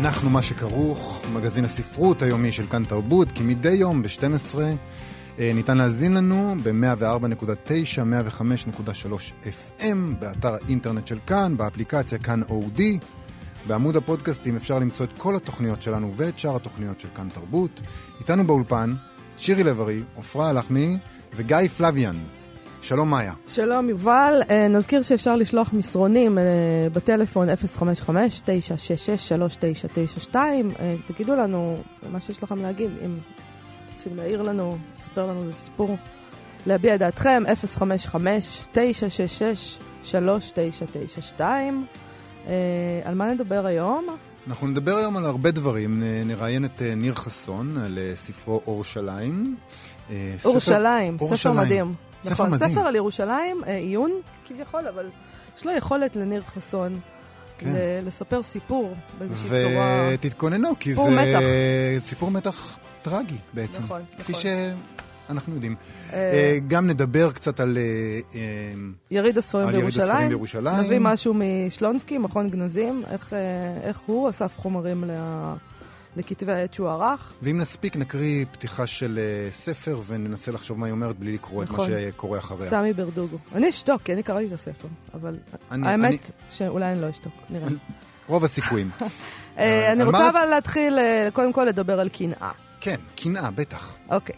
אנחנו מה שכרוך, מגזין הספרות היומי של כאן תרבות, כי מדי יום ב-12 אה, ניתן להזין לנו ב-104.9, 105.3 FM, באתר האינטרנט של כאן, באפליקציה כאן אודי. בעמוד הפודקאסטים אפשר למצוא את כל התוכניות שלנו ואת שאר התוכניות של כאן תרבות. איתנו באולפן שירי לב-ארי, עפרה הלחמי וגיא פלוויאן. שלום מאיה. שלום יובל, אה, נזכיר שאפשר לשלוח מסרונים אה, בטלפון 055-966-3992. אה, תגידו לנו מה שיש לכם להגיד, אם רוצים להעיר לנו, לספר לנו איזה סיפור, להביע את דעתכם, 055-966-3992. על מה נדבר היום? אנחנו נדבר היום על הרבה דברים. נראיין את ניר חסון על ספרו אורשליים. אורשליים, ספר, ספר מדהים. ספר נכון, מדהים. ספר על ירושלים, אה, עיון כביכול, אבל יש לו יכולת לניר חסון. כן. לספר סיפור באיזושהי צורה... ותתכוננו, כי זה מתח. סיפור מתח טרגי בעצם. נכון, כפי נכון. שאנחנו יודעים. אה, אה, גם נדבר קצת על... אה, יריד הספרים על יריד בירושלים. הספרים בירושלים. נביא משהו משלונסקי, מכון גנזים, איך, איך הוא אסף חומרים ל- לכתבי העת שהוא ערך. ואם נספיק, נקריא פתיחה של אה, ספר וננסה לחשוב מה היא אומרת בלי לקרוא את מה נכון. שקורה אחריה. סמי ברדוגו. אני אשתוק, כי אני קראתי את הספר, אבל אני- האמת אני- שאולי אני לא אשתוק, נראה. רוב הסיכויים. אה, אני על רוצה אבל להתחיל, אה, קודם כל לדבר על קנאה. כן, קנאה, בטח. אוקיי.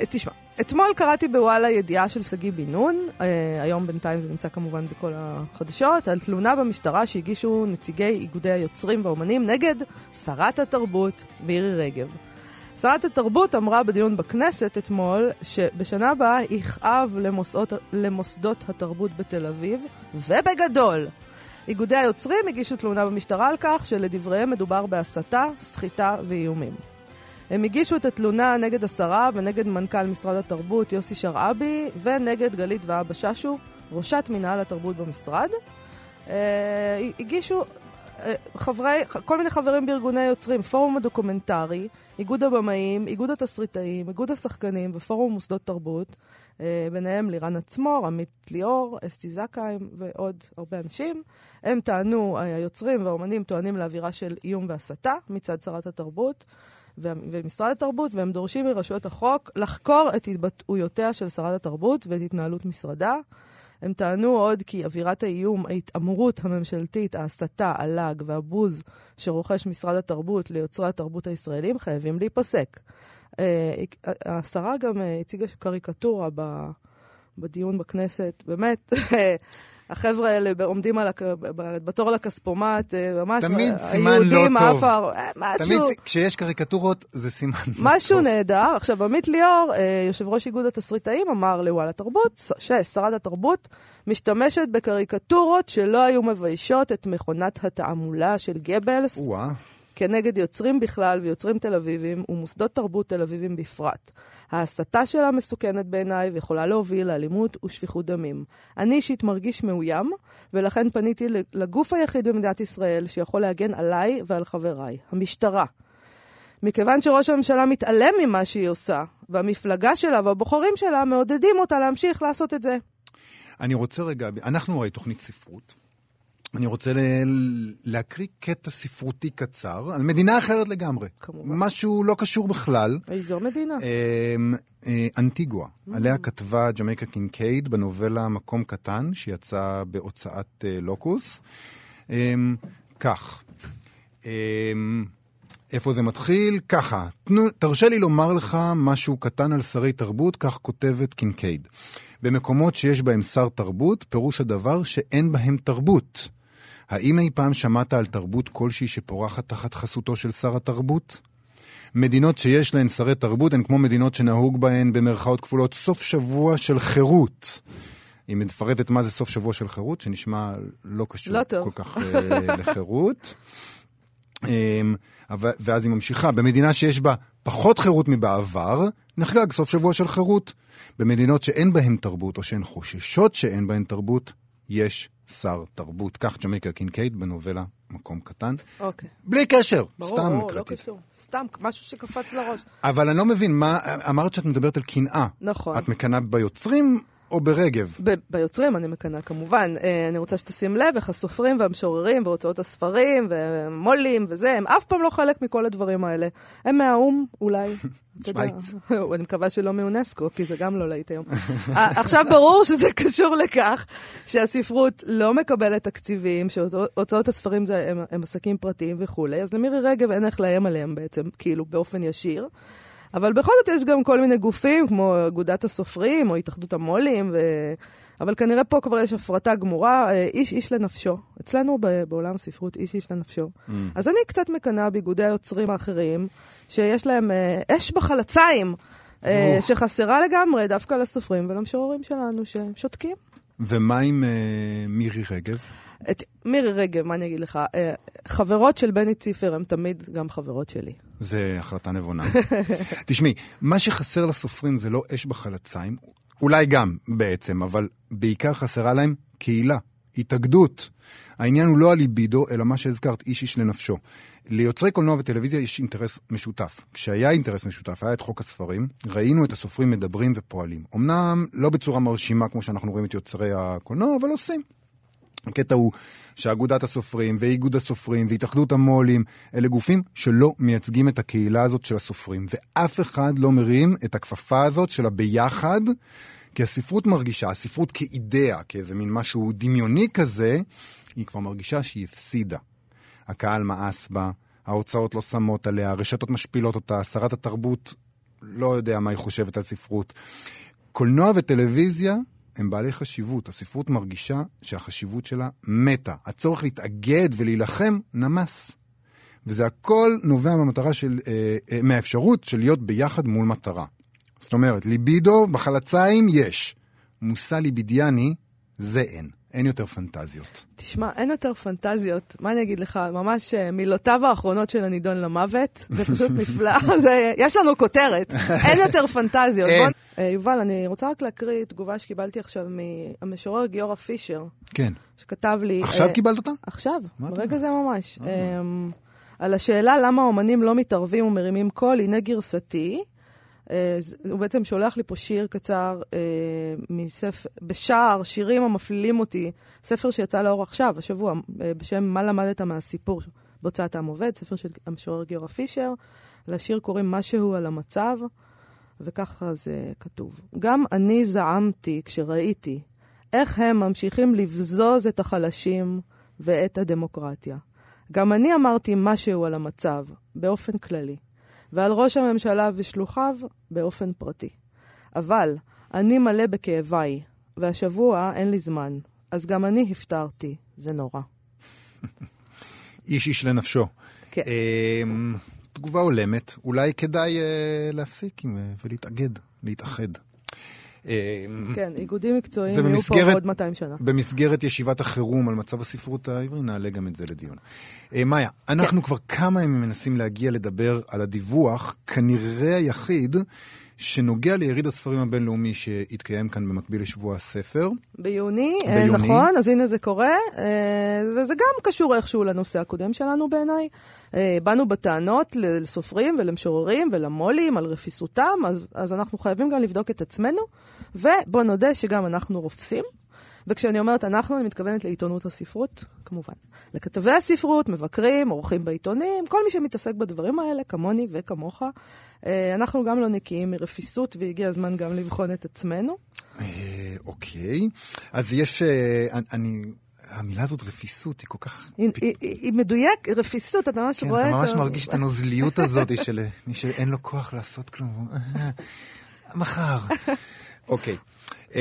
אה, תשמע, אתמול קראתי בוואלה ידיעה של שגיא בן נון, אה, היום בינתיים זה נמצא כמובן בכל החדשות, על תלונה במשטרה שהגישו נציגי איגודי היוצרים והאומנים נגד שרת התרבות מירי רגב. שרת התרבות אמרה בדיון בכנסת אתמול שבשנה הבאה יכאב למוסדות, למוסדות התרבות בתל אביב, ובגדול. איגודי היוצרים הגישו תלונה במשטרה על כך שלדבריהם מדובר בהסתה, סחיטה ואיומים. הם הגישו את התלונה נגד השרה ונגד מנכ"ל משרד התרבות יוסי שרעבי ונגד גלית ואבא ששו, ראשת מינהל התרבות במשרד. אה, הגישו אה, חברי, כל מיני חברים בארגוני יוצרים, פורום הדוקומנטרי, איגוד הבמאים, איגוד התסריטאים, איגוד השחקנים ופורום מוסדות תרבות, אה, ביניהם לירן עצמור, עמית ליאור, אסתי זכאים ועוד הרבה אנשים. הם טענו, היוצרים והאומנים טוענים לאווירה של איום והסתה מצד שרת התרבות. ומשרד התרבות, והם דורשים מרשויות החוק לחקור את התבטאויותיה של שרת התרבות ואת התנהלות משרדה. הם טענו עוד כי אווירת האיום, ההתעמרות הממשלתית, ההסתה, הלעג והבוז שרוכש משרד התרבות ליוצרי התרבות הישראלים חייבים להיפסק. אה, השרה גם אה, הציגה קריקטורה בדיון בכנסת, באמת, החבר'ה האלה עומדים על. ב- בתור לכספומט, אה, ממש, תמיד סימן לא היהודים, טוב. עפר, אה, משהו. תמיד כשיש קריקטורות, זה סימן לא משהו טוב. נהדר. עכשיו, עמית ליאור, אה, יושב ראש איגוד התסריטאים, אמר לוואלה תרבות, ששרת התרבות משתמשת בקריקטורות שלא היו מביישות את מכונת התעמולה של גבלס או-אה. כנגד יוצרים בכלל ויוצרים תל אביבים ומוסדות תרבות תל אביבים בפרט. ההסתה שלה מסוכנת בעיניי ויכולה להוביל לאלימות ושפיכות דמים. אני אישית מרגיש מאוים, ולכן פניתי לגוף היחיד במדינת ישראל שיכול להגן עליי ועל חבריי, המשטרה. מכיוון שראש הממשלה מתעלם ממה שהיא עושה, והמפלגה שלה והבוחרים שלה מעודדים אותה להמשיך לעשות את זה. אני רוצה רגע, אנחנו הרי תוכנית ספרות. אני רוצה ל- להקריא קטע ספרותי קצר על מדינה אחרת לגמרי. כמובן. משהו לא קשור בכלל. איזו מדינה. אמ, אה, אנטיגואה, עליה כתבה ג'מייקה קינקייד בנובלה מקום קטן, שיצא בהוצאת אה, לוקוס. אמ, כך, אמ, איפה זה מתחיל? ככה, תנו, תרשה לי לומר לך משהו קטן על שרי תרבות, כך כותבת קינקייד. במקומות שיש בהם שר תרבות, פירוש הדבר שאין בהם תרבות. האם אי פעם שמעת על תרבות כלשהי שפורחת תחת חסותו של שר התרבות? מדינות שיש להן שרי תרבות הן כמו מדינות שנהוג בהן במרכאות כפולות סוף שבוע של חירות. היא מפרטת מה זה סוף שבוע של חירות, שנשמע לא קשור לא טוב. כל כך אה, לחירות. אמ, ואז היא ממשיכה, במדינה שיש בה פחות חירות מבעבר, נחגג סוף שבוע של חירות. במדינות שאין בהן תרבות, או שהן חוששות שאין בהן תרבות, יש שר תרבות. כך ג'מייקה קינקייד בנובלה מקום קטן. אוקיי. בלי קשר, ברור, סתם ברור, לא הקראתי. קשור. סתם, משהו שקפץ לראש. אבל אני לא מבין, מה, אמרת שאת מדברת על קנאה. נכון. את מקנאה ביוצרים או ברגב? ב- ביוצרים אני מקנאה כמובן. אה, אני רוצה שתשים לב איך הסופרים והמשוררים והוצאות הספרים ומו"לים וזה, הם אף פעם לא חלק מכל הדברים האלה. הם מהאו"ם, אולי. שווייץ. אני מקווה שלא מאונסקו, כי זה גם לא להיט היום. אה, עכשיו ברור שזה קשור לכך שהספרות לא מקבלת תקציבים, שהוצאות הספרים זה, הם, הם עסקים פרטיים וכולי, אז למירי רגב אין איך לאיים עליהם בעצם, כאילו באופן ישיר. אבל בכל זאת יש גם כל מיני גופים, כמו אגודת הסופרים או התאחדות המו"לים, ו... אבל כנראה פה כבר יש הפרטה גמורה, אה, איש איש לנפשו. אצלנו בעולם הספרות, איש איש לנפשו. Mm. אז אני קצת מקנאה באיגודי היוצרים האחרים, שיש להם אה, אש בחלציים, אה. שחסרה לגמרי דווקא לסופרים ולמשוררים שלנו, שהם שותקים. ומה עם אה, מירי רגב? את מירי רגב, מה אני אגיד לך? אה, חברות של בני ציפר הן תמיד גם חברות שלי. זה החלטה נבונה. תשמעי, מה שחסר לסופרים זה לא אש בחלציים, אולי גם בעצם, אבל בעיקר חסרה להם קהילה, התאגדות. העניין הוא לא הליבידו, אלא מה שהזכרת, איש איש לנפשו. ליוצרי קולנוע וטלוויזיה יש אינטרס משותף. כשהיה אינטרס משותף, היה את חוק הספרים, ראינו את הסופרים מדברים ופועלים. אמנם לא בצורה מרשימה כמו שאנחנו רואים את יוצרי הקולנוע, אבל עושים. הקטע הוא שאגודת הסופרים ואיגוד הסופרים והתאחדות המו"לים אלה גופים שלא מייצגים את הקהילה הזאת של הסופרים, ואף אחד לא מרים את הכפפה הזאת של הביחד, כי הספרות מרגישה, הספרות כאידאה, כאיזה מין משהו דמיוני כזה, היא כבר מרגישה שהיא הפסידה. הקהל מאס בה, ההוצאות לא שמות עליה, הרשתות משפילות אותה, שרת התרבות לא יודע מה היא חושבת על ספרות. קולנוע וטלוויזיה הם בעלי חשיבות. הספרות מרגישה שהחשיבות שלה מתה. הצורך להתאגד ולהילחם נמס. וזה הכל נובע מהמטרה של, אה, אה, מהאפשרות של להיות ביחד מול מטרה. זאת אומרת, ליבידו בחלציים יש. מושא ליבידיאני זה אין. אין יותר פנטזיות. תשמע, אין יותר פנטזיות. מה אני אגיד לך? ממש אה, מילותיו האחרונות של הנידון למוות. זה פשוט נפלא. זה, יש לנו כותרת. אין יותר פנטזיות. אין. בוא, אה, יובל, אני רוצה רק להקריא תגובה שקיבלתי עכשיו מהמשורר גיורא פישר, כן. שכתב לי... עכשיו אה, קיבלת אותה? עכשיו, ברגע זה ממש. אמ, על השאלה למה האומנים לא מתערבים ומרימים קול, הנה גרסתי. אה, הוא בעצם שולח לי פה שיר קצר אה, מספר, בשער, שירים המפלילים אותי, ספר שיצא לאור עכשיו, השבוע, אה, בשם מה למדת מהסיפור, בהוצאת העם עובד, ספר של המשורר גיורא פישר. לשיר קוראים משהו על המצב, וככה זה כתוב. גם אני זעמתי כשראיתי איך הם ממשיכים לבזוז את החלשים ואת הדמוקרטיה. גם אני אמרתי משהו על המצב, באופן כללי, ועל ראש הממשלה ושלוחיו באופן פרטי. אבל אני מלא בכאביי, והשבוע אין לי זמן, אז גם אני הפטרתי, זה נורא. איש איש לנפשו. כן. אמ, תגובה הולמת, אולי כדאי אה, להפסיק עם, אה, ולהתאגד, להתאחד. אמ, כן, איגודים מקצועיים יהיו פה בעוד 200 שנה. במסגרת ישיבת החירום על מצב הספרות העברי, נעלה גם את זה לדיון. אה, מאיה, אנחנו כבר כמה ימים מנסים להגיע לדבר על הדיווח, כנראה היחיד שנוגע ליריד הספרים הבינלאומי שהתקיים כאן במקביל לשבוע הספר. ביוני, אה, ביוני. נכון, אז הנה זה קורה, אה, וזה גם קשור איכשהו לנושא הקודם שלנו בעיניי. אה, באנו בטענות לסופרים ולמשוררים ולמו"לים על רפיסותם, אז, אז אנחנו חייבים גם לבדוק את עצמנו, ובוא נודה שגם אנחנו רופסים. וכשאני אומרת אנחנו, אני מתכוונת לעיתונות הספרות, כמובן. לכתבי הספרות, מבקרים, עורכים בעיתונים, כל מי שמתעסק בדברים האלה, כמוני וכמוך. אה, אנחנו גם לא נקיים מרפיסות, והגיע הזמן גם לבחון את עצמנו. אה, אוקיי, אז יש, אה, אני, המילה הזאת רפיסות היא כל כך... היא, היא, היא היא מדויק, רפיסות, אתה ממש כן, רואה אתה את ממש ה- מרגיש את הנוזליות הזאת של מי שאין לו כוח לעשות כלום. מחר. אוקיי. אמ,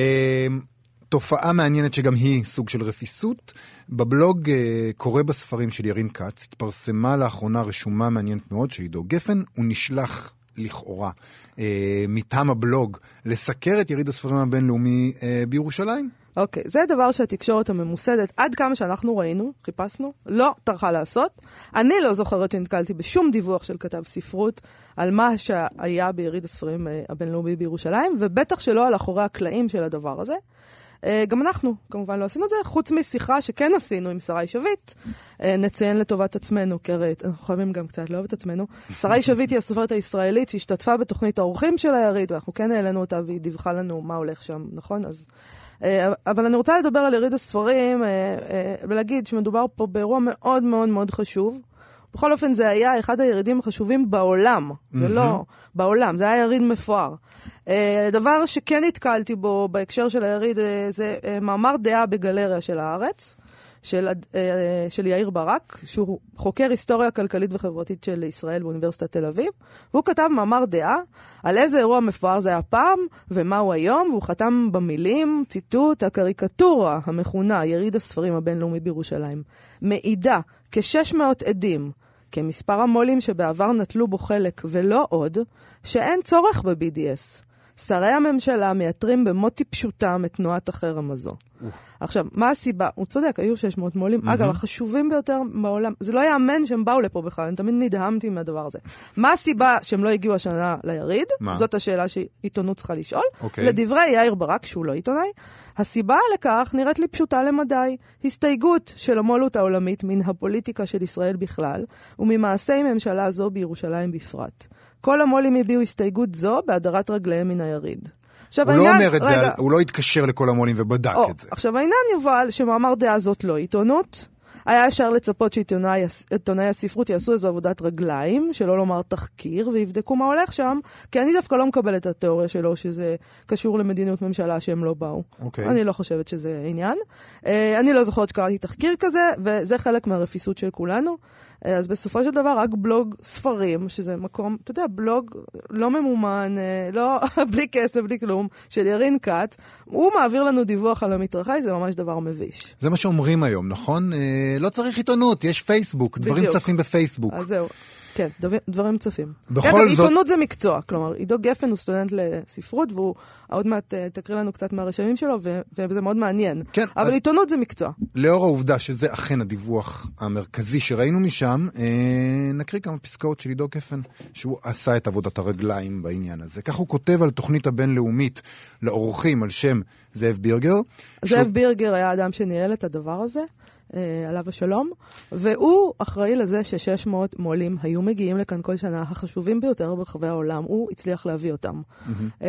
תופעה מעניינת שגם היא סוג של רפיסות. בבלוג אה, קורא בספרים של ירין כץ, התפרסמה לאחרונה רשומה מעניינת מאוד של עידו גפן, הוא נשלח לכאורה אה, מטעם הבלוג לסקר את יריד הספרים הבינלאומי אה, בירושלים. אוקיי, זה דבר שהתקשורת הממוסדת, עד כמה שאנחנו ראינו, חיפשנו, לא טרחה לעשות. אני לא זוכרת שנתקלתי בשום דיווח של כתב ספרות על מה שהיה ביריד הספרים אה, הבינלאומי בירושלים, ובטח שלא על אחורי הקלעים של הדבר הזה. אה, גם אנחנו, כמובן, לא עשינו את זה, חוץ משיחה שכן עשינו עם שרי שביט. אה, נציין לטובת עצמנו, כי הרי אנחנו חייבים גם קצת לאהוב את עצמנו. שרי שביט היא הסופרת הישראלית שהשתתפה בתוכנית האורחים של היריד, ואנחנו כן העלינו אותה והיא דיווחה לנו מה הולך שם, נכון? אז... אה, אבל אני רוצה לדבר על יריד הספרים ולהגיד שמדובר פה באירוע מאוד מאוד מאוד חשוב. בכל אופן, זה היה אחד הירידים החשובים בעולם. זה לא בעולם, זה היה יריד מפואר. Uh, דבר שכן נתקלתי בו בהקשר של היריד, uh, זה uh, מאמר דעה בגלריה של הארץ, של, uh, של יאיר ברק, שהוא חוקר היסטוריה כלכלית וחברתית של ישראל באוניברסיטת תל אביב, והוא כתב מאמר דעה על איזה אירוע מפואר זה היה פעם ומהו היום, והוא חתם במילים, ציטוט, הקריקטורה המכונה יריד הספרים הבינלאומי בירושלים, מעידה כ-600 עדים כמספר המו"לים שבעבר נטלו בו חלק ולא עוד, שאין צורך ב-BDS. שרי הממשלה מייתרים במו טיפשותם את תנועת החרם הזו. עכשיו, מה הסיבה? הוא צודק, היו 600 מו"לים. אגב, החשובים ביותר בעולם, זה לא יאמן שהם באו לפה בכלל, אני תמיד נדהמתי מהדבר הזה. מה הסיבה שהם לא הגיעו השנה ליריד? מה? זאת השאלה שעיתונות צריכה לשאול. אוקיי. לדברי יאיר ברק, שהוא לא עיתונאי, הסיבה לכך נראית לי פשוטה למדי. הסתייגות של המו"לות העולמית מן הפוליטיקה של ישראל בכלל, וממעשי ממשלה זו בירושלים בפרט. כל המו"לים הביעו הסתייגות זו בהדרת רגליהם מן היריד. עכשיו הוא לא העניין- אומר את זה, רגע, על- הוא לא התקשר לכל המו"לים ובדק או, את זה. עכשיו העניין יובל, שמאמר דעה זאת לא עיתונות. היה אפשר לצפות שעיתונאי עיתונאי הספרות יעשו איזו עבודת רגליים, שלא לומר תחקיר, ויבדקו מה הולך שם, כי אני דווקא לא מקבלת את התיאוריה שלו שזה קשור למדיניות ממשלה שהם לא באו. אוקיי. אני לא חושבת שזה עניין. אה, אני לא זוכרת שקראתי תחקיר כזה, וזה חלק מהרפיסות של כולנו. אה, אז בסופו של דבר רק בלוג ספרים, שזה מקום, אתה יודע, בלוג לא ממומן, אה, לא, בלי כסף, בלי כלום, של ירין כץ, הוא מעביר לנו דיווח על המתרחש, זה ממש דבר מביש. זה מה שאומרים היום, נכון? אה, לא צריך עיתונות, יש פייסבוק, דברים בדיוק. צפים בפייסבוק. אז זהו. כן, דבר, דברים צפים. בכל אגב, זאת- עיתונות זה מקצוע. כלומר, עידו גפן הוא סטודנט לספרות, והוא עוד מעט אה, תקריא לנו קצת מהרשמים שלו, ו- וזה מאוד מעניין. כן, אבל אז- עיתונות זה מקצוע. לאור העובדה שזה אכן הדיווח המרכזי שראינו משם, אה, נקריא כמה פסקאות של עידו גפן, שהוא עשה את עבודת הרגליים בעניין הזה. כך הוא כותב על תוכנית הבינלאומית לאורחים על שם זאב בירגר. זאב בירגר היה האדם שניהל את הדבר הזה, עליו השלום, והוא אחראי לזה ש-600 מו"לים היו מגיעים לכאן כל שנה, החשובים ביותר ברחבי העולם, הוא הצליח להביא אותם. אה,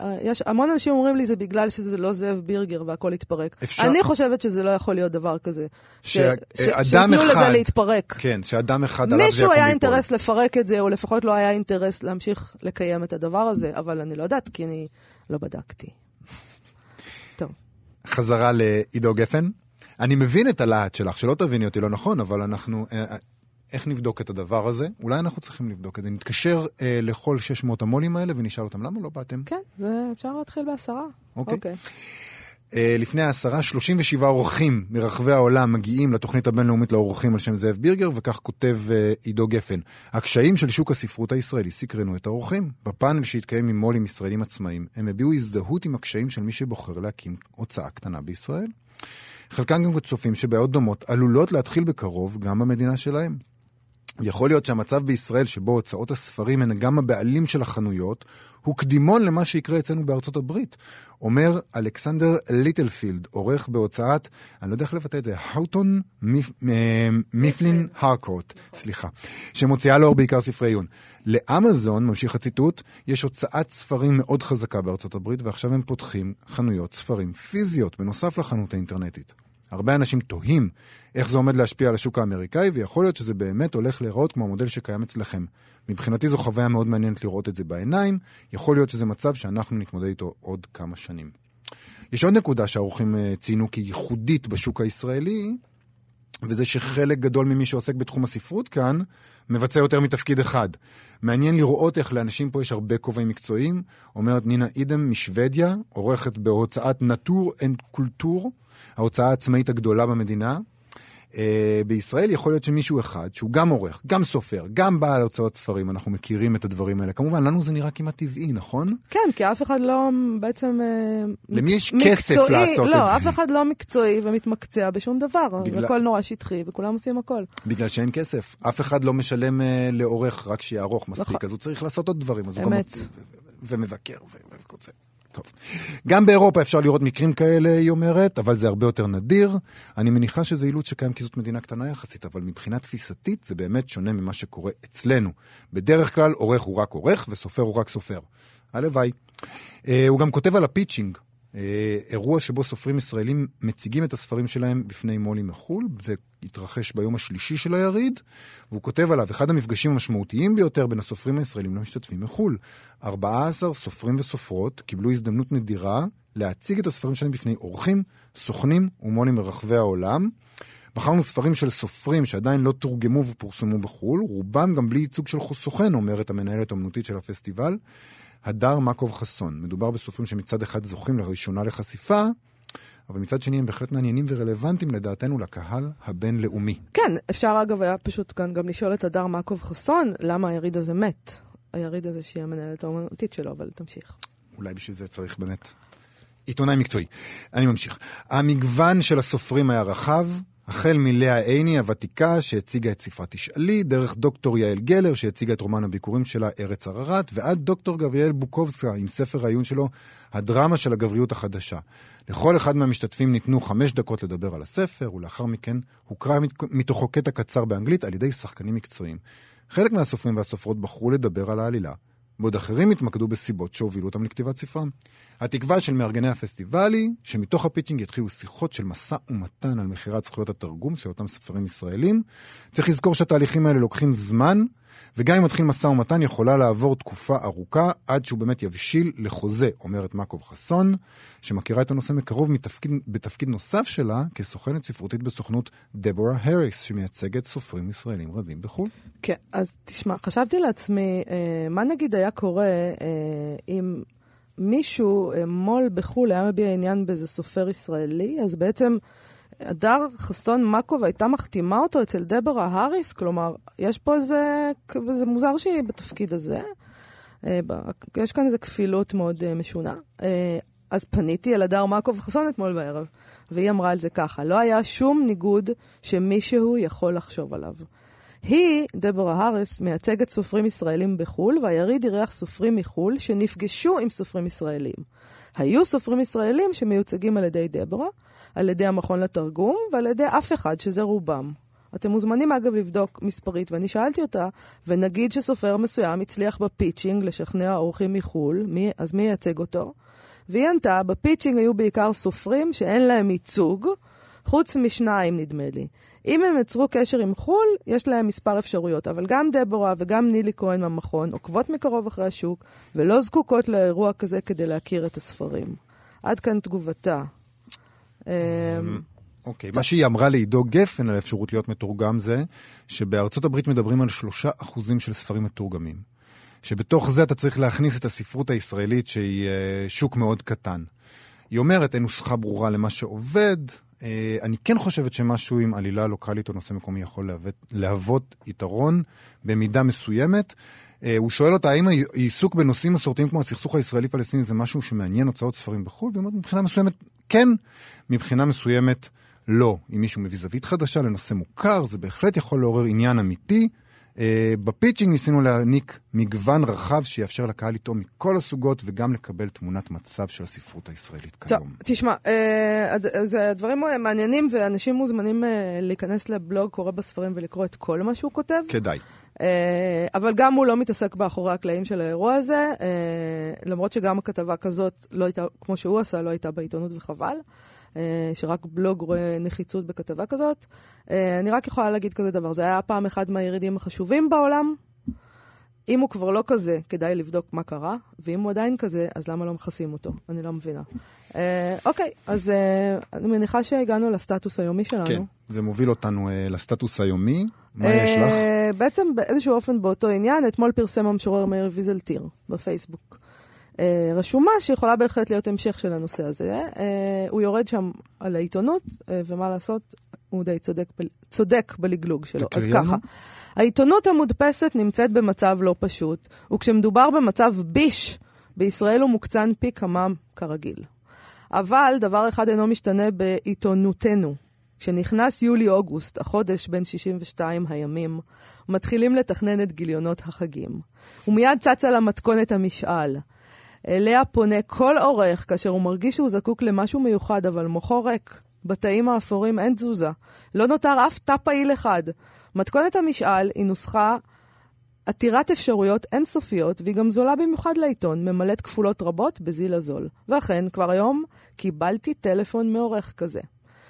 אה, יש המון אנשים אומרים לי, זה בגלל שזה לא זאב בירגר והכל התפרק. אפשר- אני חושבת שזה לא יכול להיות דבר כזה. ש- ש- שאדם שיתנו לזה אחד- להתפרק. כן, שאדם אחד עליו זה מישהו יקום היה ויפול. אינטרס לפרק את זה, או לפחות לא היה אינטרס להמשיך לקיים את הדבר הזה, אבל אני לא יודעת, כי אני לא בדקתי. טוב. חזרה לעידו גפן. אני מבין את הלהט שלך, שלא תביני אותי לא נכון, אבל אנחנו... אה, אה, איך נבדוק את הדבר הזה? אולי אנחנו צריכים לבדוק את זה. נתקשר אה, לכל 600 המו"לים האלה ונשאל אותם, למה לא באתם? כן, זה אפשר להתחיל בעשרה. אוקיי. אה, לפני העשרה, 37 אורחים מרחבי העולם מגיעים לתוכנית הבינלאומית לאורחים על שם זאב בירגר, וכך כותב אה, עידו גפן. הקשיים של שוק הספרות הישראלי סקרנו את האורחים. בפאנל שהתקיים עם מו"לים ישראלים עצמאיים, הם הביעו הזדהות עם הקשיים של מי שבוחר להקים הוצאה קטנה בישראל. חלקם גם צופים שבעיות דומות עלולות להתחיל בקרוב גם במדינה שלהם. יכול להיות שהמצב בישראל שבו הוצאות הספרים הן גם הבעלים של החנויות, הוא קדימון למה שיקרה אצלנו בארצות הברית. אומר אלכסנדר ליטלפילד, עורך בהוצאת, אני לא יודע איך לבטא את זה, האוטון מיפ, אה, מיפלין הרקוט, סליחה, שמוציאה לאור בעיקר ספרי עיון. לאמזון, ממשיך הציטוט, יש הוצאת ספרים מאוד חזקה בארצות הברית, ועכשיו הם פותחים חנויות ספרים פיזיות, בנוסף לחנות האינטרנטית. הרבה אנשים תוהים איך זה עומד להשפיע על השוק האמריקאי, ויכול להיות שזה באמת הולך להיראות כמו המודל שקיים אצלכם. מבחינתי זו חוויה מאוד מעניינת לראות את זה בעיניים, יכול להיות שזה מצב שאנחנו נתמודד איתו עוד כמה שנים. יש עוד נקודה שהאורחים אה, ציינו כייחודית בשוק הישראלי, וזה שחלק גדול ממי שעוסק בתחום הספרות כאן, מבצע יותר מתפקיד אחד. מעניין לראות איך לאנשים פה יש הרבה כובעים מקצועיים, אומרת נינה אידם משוודיה, עורכת בהוצאת נאטור אוק קולטור, ההוצאה העצמאית הגדולה במדינה. אה, בישראל יכול להיות שמישהו אחד, שהוא גם עורך, גם סופר, גם בעל הוצאות ספרים, אנחנו מכירים את הדברים האלה. כמובן, לנו זה נראה כמעט טבעי, נכון? כן, כי אף אחד לא בעצם... אה, למי יש מקצועי, כסף לעשות לא, את זה? אף אחד לא מקצועי ומתמקצע בשום דבר. בגלל- הכל נורא שטחי וכולם עושים הכל. בגלל שאין כסף. אף אחד לא משלם אה, לעורך רק שיערוך מספיק, נכון. אז הוא צריך לעשות עוד דברים. גם אמת. ו- ו- ומבקר ו- וקוצר. טוב. גם באירופה אפשר לראות מקרים כאלה, היא אומרת, אבל זה הרבה יותר נדיר. אני מניחה שזה אילוץ שקיים כי זאת מדינה קטנה יחסית, אבל מבחינה תפיסתית זה באמת שונה ממה שקורה אצלנו. בדרך כלל עורך הוא רק עורך וסופר הוא רק סופר. הלוואי. אה, הוא גם כותב על הפיצ'ינג. אה, אירוע שבו סופרים ישראלים מציגים את הספרים שלהם בפני מו"לים מחו"ל. זה התרחש ביום השלישי של היריד, והוא כותב עליו, אחד המפגשים המשמעותיים ביותר בין הסופרים הישראלים למשתתפים מחו"ל. 14 סופרים וסופרות קיבלו הזדמנות נדירה להציג את הספרים שלהם בפני אורחים, סוכנים ומו"לים מרחבי העולם. בחרנו ספרים של סופרים שעדיין לא תורגמו ופורסמו בחו"ל, רובם גם בלי ייצוג של סוכן, אומרת המנהלת האמנותית של הפסטיבל. הדר מקוב חסון. מדובר בסופרים שמצד אחד זוכים לראשונה לחשיפה, אבל מצד שני הם בהחלט מעניינים ורלוונטיים לדעתנו לקהל הבינלאומי. כן, אפשר אגב היה פשוט כאן גם לשאול את הדר מקוב חסון, למה היריד הזה מת. היריד הזה שהיא המנהלת האומנותית שלו, אבל תמשיך. אולי בשביל זה צריך באמת עיתונאי מקצועי. אני ממשיך. המגוון של הסופרים היה רחב, החל מלאה עיני הוותיקה שהציגה את ספרת תשאלי, דרך דוקטור יעל גלר שהציגה את רומן הביקורים שלה ארץ ערערת, ועד דוקטור גבריאל בוקובסקה עם ספר העיון שלו הדרמה של הגבריות החדשה. לכל אחד מהמשתתפים ניתנו חמש דקות לדבר על הספר, ולאחר מכן הוקרא מת- מתוכו קטע קצר באנגלית על ידי שחקנים מקצועיים. חלק מהסופרים והסופרות בחרו לדבר על העלילה, בעוד אחרים התמקדו בסיבות שהובילו אותם לכתיבת ספרם. התקווה של מארגני הפסטיבל היא שמתוך הפיצ'ינג יתחילו שיחות של משא ומתן על מכירת זכויות התרגום של אותם ספרים ישראלים. צריך לזכור שהתהליכים האלה לוקחים זמן, וגם אם מתחיל משא ומתן יכולה לעבור תקופה ארוכה עד שהוא באמת יבשיל לחוזה, אומרת מקוב חסון, שמכירה את הנושא מקרוב מתפקיד, בתפקיד נוסף שלה כסוכנת ספרותית בסוכנות דבורה הריס, שמייצגת סופרים ישראלים רבים בחו"ל. כן, אז תשמע, חשבתי לעצמי, אה, מה נגיד היה קורה אה, אם מישהו, אה, מו"ל בחו"ל, היה מביע עניין באיזה סופר ישראלי, אז בעצם הדר חסון מקוב הייתה מחתימה אותו אצל דברה האריס? כלומר, יש פה איזה, זה מוזר שהיא בתפקיד הזה. אה, יש כאן איזו כפילות מאוד אה, משונה. אה, אז פניתי אל הדר מקוב חסון אתמול בערב, והיא אמרה על זה ככה, לא היה שום ניגוד שמישהו יכול לחשוב עליו. היא, דבורה הארס, מייצגת סופרים ישראלים בחו"ל, והיריד אירח סופרים מחו"ל שנפגשו עם סופרים ישראלים. היו סופרים ישראלים שמיוצגים על ידי דבורה, על ידי המכון לתרגום ועל ידי אף אחד, שזה רובם. אתם מוזמנים אגב לבדוק מספרית, ואני שאלתי אותה, ונגיד שסופר מסוים הצליח בפיצ'ינג לשכנע אורחים מחו"ל, מי, אז מי ייצג אותו? והיא ענתה, בפיצ'ינג היו בעיקר סופרים שאין להם ייצוג, חוץ משניים נדמה לי. אם הם יצרו קשר עם חו"ל, יש להם מספר אפשרויות, אבל גם דבורה וגם נילי כהן מהמכון עוקבות מקרוב אחרי השוק, ולא זקוקות לאירוע כזה כדי להכיר את הספרים. עד כאן תגובתה. אמ, אוקיי, מה שהיא אמרה לעידו גפן על האפשרות להיות מתורגם זה שבארצות הברית מדברים על שלושה אחוזים של ספרים מתורגמים. שבתוך זה אתה צריך להכניס את הספרות הישראלית שהיא אה, שוק מאוד קטן. היא אומרת, אין נוסחה ברורה למה שעובד. אה, אני כן חושבת שמשהו עם עלילה לוקאלית או נושא מקומי יכול להוות, להוות יתרון במידה מסוימת. אה, הוא שואל אותה, האם העיסוק בנושאים מסורתיים כמו הסכסוך הישראלי-פלסטיני זה משהו שמעניין הוצאות ספרים בחו"ל? והיא אומרת, מבחינה מסוימת כן, מבחינה מסוימת לא. אם מישהו מביא זווית חדשה לנושא מוכר, זה בהחלט יכול לעורר עניין אמיתי. Uh, בפיצ'ינג ניסינו להעניק מגוון רחב שיאפשר לקהל לטעום מכל הסוגות וגם לקבל תמונת מצב של הספרות הישראלית טוב, כיום. תשמע, אה, הד- זה הדברים מעניינים, ואנשים מוזמנים אה, להיכנס לבלוג קורא בספרים ולקרוא את כל מה שהוא כותב. כדאי. אה, אבל גם הוא לא מתעסק באחורי הקלעים של האירוע הזה, אה, למרות שגם הכתבה כזאת, לא הייתה, כמו שהוא עשה, לא הייתה בעיתונות וחבל, אה, שרק בלוג רואה נחיצות בכתבה כזאת. אה, אני רק יכולה להגיד כזה דבר, זה היה פעם אחד מהירידים החשובים בעולם. אם הוא כבר לא כזה, כדאי לבדוק מה קרה, ואם הוא עדיין כזה, אז למה לא מכסים אותו? אני לא מבינה. אה, אוקיי, אז אה, אני מניחה שהגענו לסטטוס היומי שלנו. כן, זה מוביל אותנו uh, לסטטוס היומי. מה יש לך? אה, בעצם באיזשהו אופן באותו עניין, אתמול פרסם המשורר מאיר ויזלטיר בפייסבוק. אה, רשומה שיכולה בהחלט להיות המשך של הנושא הזה. אה, הוא יורד שם על העיתונות, אה, ומה לעשות, הוא די צודק, ב- צודק בלגלוג שלו. אז ככה. העיתונות המודפסת נמצאת במצב לא פשוט, וכשמדובר במצב ביש, בישראל הוא מוקצן פי כמה כרגיל. אבל דבר אחד אינו משתנה בעיתונותנו. כשנכנס יולי-אוגוסט, החודש בין 62 הימים, מתחילים לתכנן את גיליונות החגים. ומיד צצה לה מתכונת המשאל. אליה פונה כל עורך כאשר הוא מרגיש שהוא זקוק למשהו מיוחד, אבל מוחו ריק. בתאים האפורים אין תזוזה. לא נותר אף תא פעיל אחד. מתכונת המשאל היא נוסחה עתירת אפשרויות אינסופיות, והיא גם זולה במיוחד לעיתון, ממלאת כפולות רבות בזיל הזול. ואכן, כבר היום קיבלתי טלפון מעורך כזה.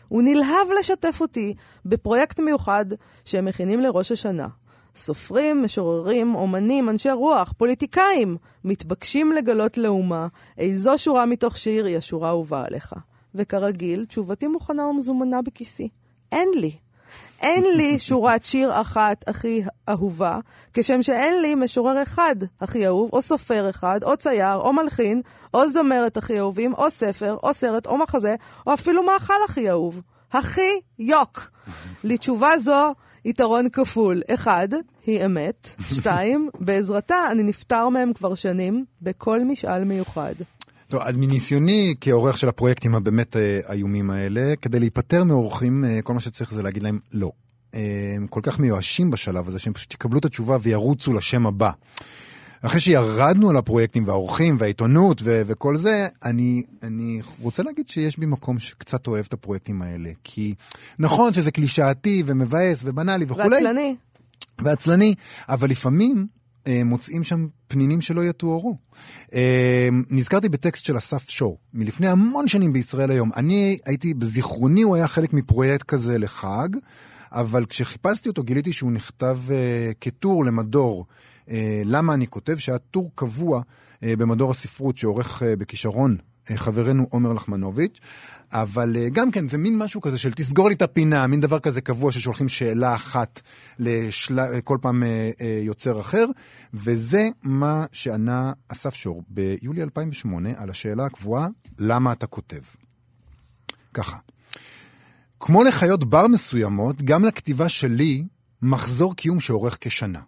הוא נלהב לשתף אותי בפרויקט מיוחד שהם מכינים לראש השנה. סופרים, משוררים, אומנים, אנשי רוח, פוליטיקאים, מתבקשים לגלות לאומה איזו שורה מתוך שיר היא השורה האהובה עליך. וכרגיל, תשובתי מוכנה ומזומנה בכיסי. אין לי. אין לי שורת שיר אחת הכי אהובה, כשם שאין לי משורר אחד הכי אהוב, או סופר אחד, או צייר, או מלחין, או זמרת הכי אהובים, או ספר, או סרט, או מחזה, או אפילו מאכל הכי אהוב. הכי יוק. לתשובה זו, יתרון כפול. אחד, היא אמת. שתיים, בעזרתה אני נפטר מהם כבר שנים, בכל משאל מיוחד. טוב, אז מניסיוני כעורך של הפרויקטים הבאמת אה, איומים האלה, כדי להיפטר מאורחים, אה, כל מה שצריך זה להגיד להם לא. אה, הם כל כך מיואשים בשלב הזה, שהם פשוט יקבלו את התשובה וירוצו לשם הבא. אחרי שירדנו על הפרויקטים והאורחים והעיתונות ו- וכל זה, אני, אני רוצה להגיד שיש בי מקום שקצת אוהב את הפרויקטים האלה. כי נכון שזה קלישאתי ומבאס ובנאלי וכולי. ועצלני. ועצלני, אבל לפעמים אה, מוצאים שם פנינים שלא יתוארו. אה, נזכרתי בטקסט של אסף שור, מלפני המון שנים בישראל היום. אני הייתי, בזיכרוני הוא היה חלק מפרויקט כזה לחג, אבל כשחיפשתי אותו גיליתי שהוא נכתב אה, כטור למדור. אה, למה אני כותב? שהיה טור קבוע אה, במדור הספרות שעורך אה, בכישרון אה, חברנו עומר לחמנוביץ', אבל אה, גם כן, זה מין משהו כזה של תסגור לי את הפינה, מין דבר כזה קבוע ששולחים שאלה אחת לשל... כל פעם יוצר אחר, וזה מה שענה אסף שור ביולי 2008 על השאלה הקבועה, למה אתה כותב? ככה, כמו לחיות בר מסוימות, גם לכתיבה שלי מחזור קיום שאורך כשנה.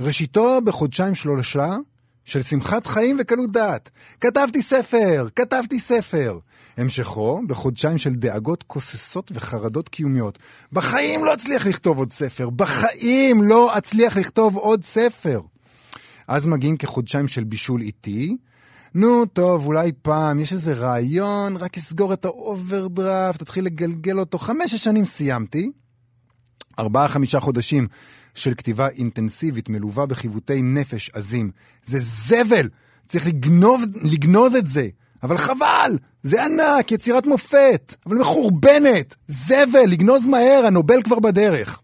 ראשיתו בחודשיים שלושה של שמחת חיים וקלות דעת. כתבתי ספר, כתבתי ספר. המשכו בחודשיים של דאגות כוססות וחרדות קיומיות. בחיים לא אצליח לכתוב עוד ספר, בחיים לא אצליח לכתוב עוד ספר. אז מגיעים כחודשיים של בישול איטי. נו, טוב, אולי פעם, יש איזה רעיון, רק אסגור את האוברדרפט, תתחיל לגלגל אותו. חמש-שש שנים סיימתי. ארבעה-חמישה חודשים של כתיבה אינטנסיבית מלווה בחיבוטי נפש עזים. זה זבל! צריך לגנוב, לגנוז את זה. אבל חבל! זה ענק, יצירת מופת, אבל מחורבנת! זבל! לגנוז מהר, הנובל כבר בדרך.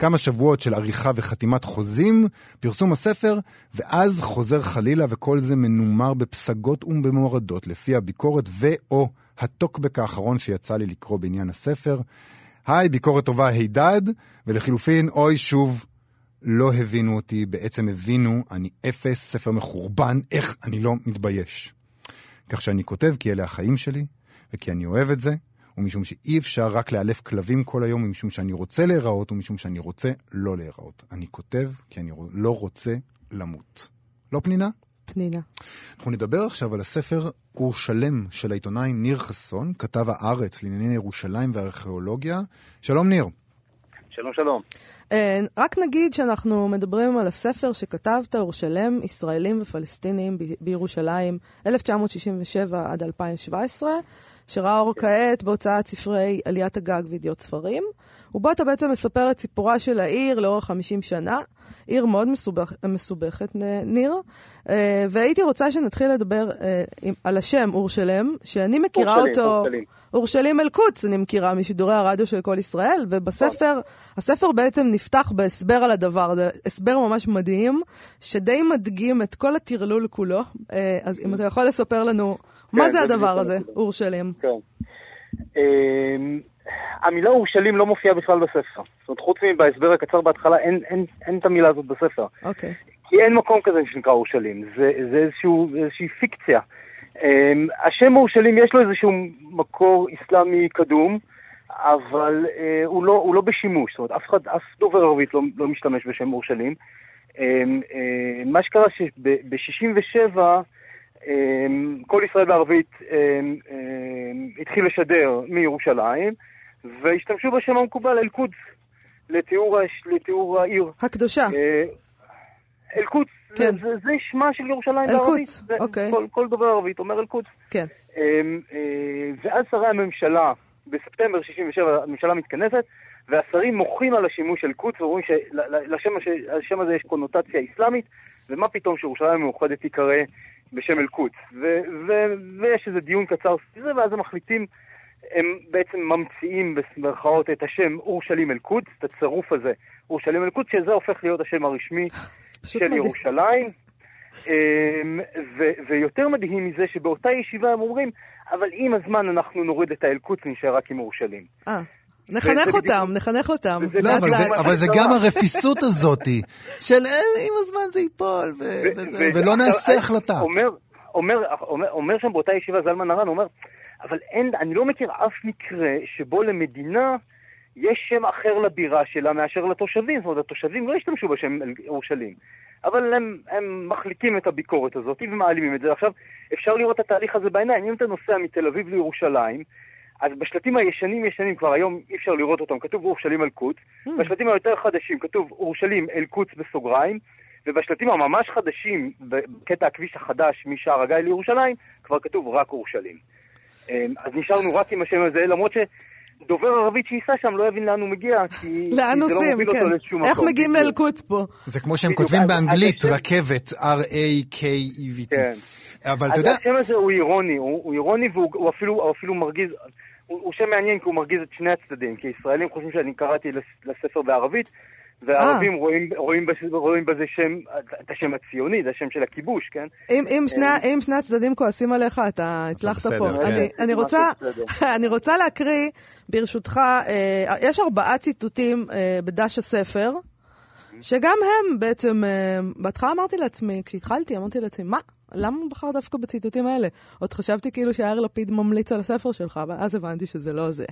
כמה שבועות של עריכה וחתימת חוזים, פרסום הספר, ואז חוזר חלילה וכל זה מנומר בפסגות ובמורדות, לפי הביקורת ו/או הטוקבק האחרון שיצא לי לקרוא בעניין הספר. היי, ביקורת טובה הידד, ולחילופין, אוי, שוב, לא הבינו אותי, בעצם הבינו, אני אפס, ספר מחורבן, איך אני לא מתבייש. כך שאני כותב כי אלה החיים שלי, וכי אני אוהב את זה, ומשום שאי אפשר רק לאלף כלבים כל היום, ומשום שאני רוצה להיראות, ומשום שאני רוצה לא להיראות. אני כותב כי אני לא רוצה למות. לא פנינה? פנינה. אנחנו נדבר עכשיו על הספר אורשלם של העיתונאי ניר חסון, כתב הארץ לענייני ירושלים וארכיאולוגיה. שלום ניר. שלום שלום. אה, רק נגיד שאנחנו מדברים על הספר שכתבת, אורשלם, ישראלים ופלסטינים בירושלים, 1967 עד 2017, שראה אור כעת בהוצאת ספרי עליית הגג וידיעות ספרים, ובו אתה בעצם מספר את סיפורה של העיר לאורך 50 שנה. עיר מאוד מסובך, מסובכת, ניר, אה, והייתי רוצה שנתחיל לדבר אה, על השם אורשלם, שאני מכירה אורשלים, אותו... אורשלים. אורשלים אל-קודס אני מכירה משידורי הרדיו של כל ישראל, ובספר, הספר בעצם נפתח בהסבר על הדבר הזה, הסבר ממש מדהים, שדי מדגים את כל הטרלול כולו. אה, אז אם אתה יכול לספר לנו, מה כן, זה זה הדבר הזה. אורשלים? כן. אמ, המילה אורשלים לא מופיעה בכלל בספר. זאת אומרת, חוץ מבהסבר הקצר בהתחלה, אין, אין, אין את המילה הזאת בספר. אוקיי. כי אין מקום כזה שנקרא אורשלים, זה, זה איזשהו, איזושהי פיקציה. Um, השם אורשלים יש לו איזשהו מקור אסלאמי קדום, אבל אה, הוא, לא, הוא לא בשימוש, זאת אומרת, אף, אחד, אף דובר ערבית לא, לא משתמש בשם אורשלים. אה, אה, מה שקרה שב-67' אה, כל ישראל בערבית אה, אה, התחיל לשדר מירושלים, והשתמשו בשם המקובל אל-קודס, לתיאור, לתיאור העיר. הקדושה. אה, אל-קודס, כן. זה, זה שמה של ירושלים אל-קודס, בערבית. זה- אוקיי. כל, כל דובר ערבית אומר אל-קודס. כן. אמ, אה, ואז שרי הממשלה, בספטמבר 67' הממשלה מתכנסת, והשרים מוחים על השימוש של קודס ואומרים שלשם הזה יש קונוטציה אסלאמית, ומה פתאום שירושלים המאוחדת תיקרא בשם אל-קודס. ויש איזה דיון קצר סביב זה, ואז הם מחליטים, הם בעצם ממציאים במרכאות את השם אורשלים אל-קודס, את הצירוף הזה, אורשלים אל-קודס, שזה הופך להיות השם הרשמי של מדהים. ירושלים. אמ, ו- ויותר מדהים מזה שבאותה ישיבה הם אומרים, אבל עם הזמן אנחנו נוריד את האל-קודס, נשאר רק עם ירושלים. אה, נחנך אותם, נחנך אותם. לא, אבל. זה, אבל זה גם הרפיסות הזאתי, של אה, עם הזמן זה ייפול, ולא נעשה אני- החלטה. אומר, אומר, אומר, אומר שם באותה ישיבה זלמן ארן, אומר, אבל אין, אני לא מכיר אף מקרה שבו למדינה יש שם אחר לבירה שלה מאשר לתושבים. זאת אומרת, התושבים לא השתמשו בשם ירושלים. אבל הם, הם מחליקים את הביקורת הזאת ומעלימים את זה. עכשיו, אפשר לראות את התהליך הזה בעיניים. אם אתה נוסע מתל אביב לירושלים, אז בשלטים הישנים ישנים, כבר היום אי אפשר לראות אותם, כתוב אורשלים אל-קודס. בשלטים היותר חדשים כתוב אורשלים אל-קודס בסוגריים. ובשלטים הממש חדשים, בקטע הכביש החדש משער הגיא לירושלים, כבר כתוב רק אורשלים. אמ, אז נשארנו רק עם השם הזה, למרות שדובר ערבית שייסע שם לא יבין לאן הוא מגיע, כי, לאן כי זה לא נוסעים, מוביל אותו כן. לאיזשהו מקום. איך מגיעים. לאל-קודס פה? זה כמו שהם כותבים באנגלית, רכבת, R-A-K-E-V-T. כן. אבל אתה יודע, השם הזה הוא אירוני, הוא, הוא אירוני והוא הוא אפילו, הוא אפילו מרגיז, הוא, הוא שם מעניין כי הוא מרגיז את שני הצדדים, כי ישראלים חושבים שאני קראתי לס- לספר בערבית, והערבים רואים, רואים, בש- רואים בזה שם, את השם הציוני, זה השם של הכיבוש, כן? אם, אם, שני, אם שני הצדדים כועסים עליך, אתה הצלחת בסדר, פה. כן. אני, אני, רוצה. אני רוצה להקריא, ברשותך, אה, יש ארבעה ציטוטים אה, בדש הספר, שגם הם בעצם, אה, בהתחלה אמרתי לעצמי, כשהתחלתי, אמרתי לעצמי, מה? למה הוא בחר דווקא בציטוטים האלה? עוד חשבתי כאילו שיאיר לפיד ממליץ על הספר שלך, ואז הבנתי שזה לא זה.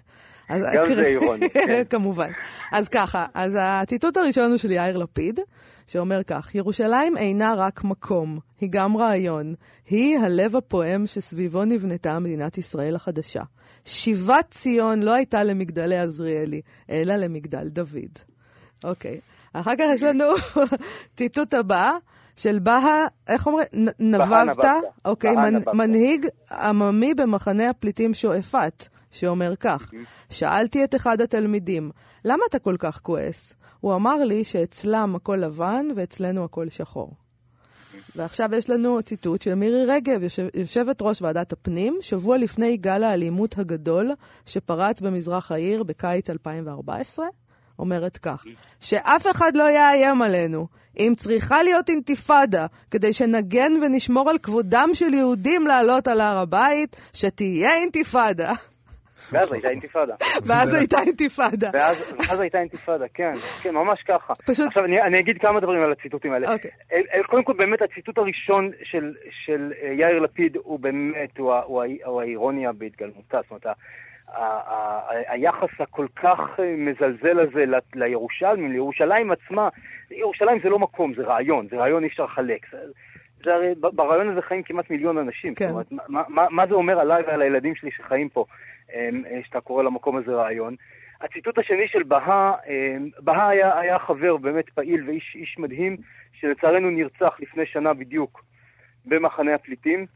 אז גם זה אקריא- אירוני, כן. כמובן. אז ככה, אז הציטוט הראשון הוא של יאיר לפיד, שאומר כך, ירושלים אינה רק מקום, היא גם רעיון. היא הלב הפועם שסביבו נבנתה מדינת ישראל החדשה. שיבת ציון לא הייתה למגדלי עזריאלי, אלא למגדל דוד. אוקיי. אחר כך יש לנו ציטוט הבא. של בהא, איך אומרים? נבבת? אוקיי, מנ- נבבת. מנהיג עממי במחנה הפליטים שועפאט, שאומר כך, שאלתי את אחד התלמידים, למה אתה כל כך כועס? הוא אמר לי שאצלם הכל לבן ואצלנו הכל שחור. ועכשיו יש לנו ציטוט של מירי רגב, יושב, יושבת ראש ועדת הפנים, שבוע לפני גל האלימות הגדול שפרץ במזרח העיר בקיץ 2014, אומרת כך, שאף אחד לא יאיים עלינו. אם צריכה להיות אינתיפאדה כדי שנגן ונשמור על כבודם של יהודים לעלות על הר הבית, שתהיה אינתיפאדה. ואז הייתה אינתיפאדה. ואז הייתה אינתיפאדה. ואז, הייתה אינתיפאדה, כן, כן, ממש ככה. פשוט- עכשיו, אני, אני אגיד כמה דברים על הציטוטים האלה. אוקיי. אל, אל, קודם כל, באמת, הציטוט הראשון של, של אה, יאיר לפיד הוא באמת, הוא, הוא, הוא האירוניה בהתגלמותה. זאת אומרת, היחס הכל כך אה, מזלזל הזה לירושלמים, לירושלים עצמה, ירושלים זה לא מקום, זה רעיון, זה רעיון אי אפשר לחלק. זה, הרי, ברעיון הזה חיים כמעט מיליון אנשים. כן. זאת אומרת, מה, מה, מה זה אומר עליי ועל הילדים שלי שחיים פה, אמ, אה, שאתה קורא למקום הזה רעיון? הציטוט השני של בהא, בהא היה, היה חבר באמת פעיל ואיש איש מדהים, שלצערנו נרצח לפני שנה בדיוק במחנה הפליטים.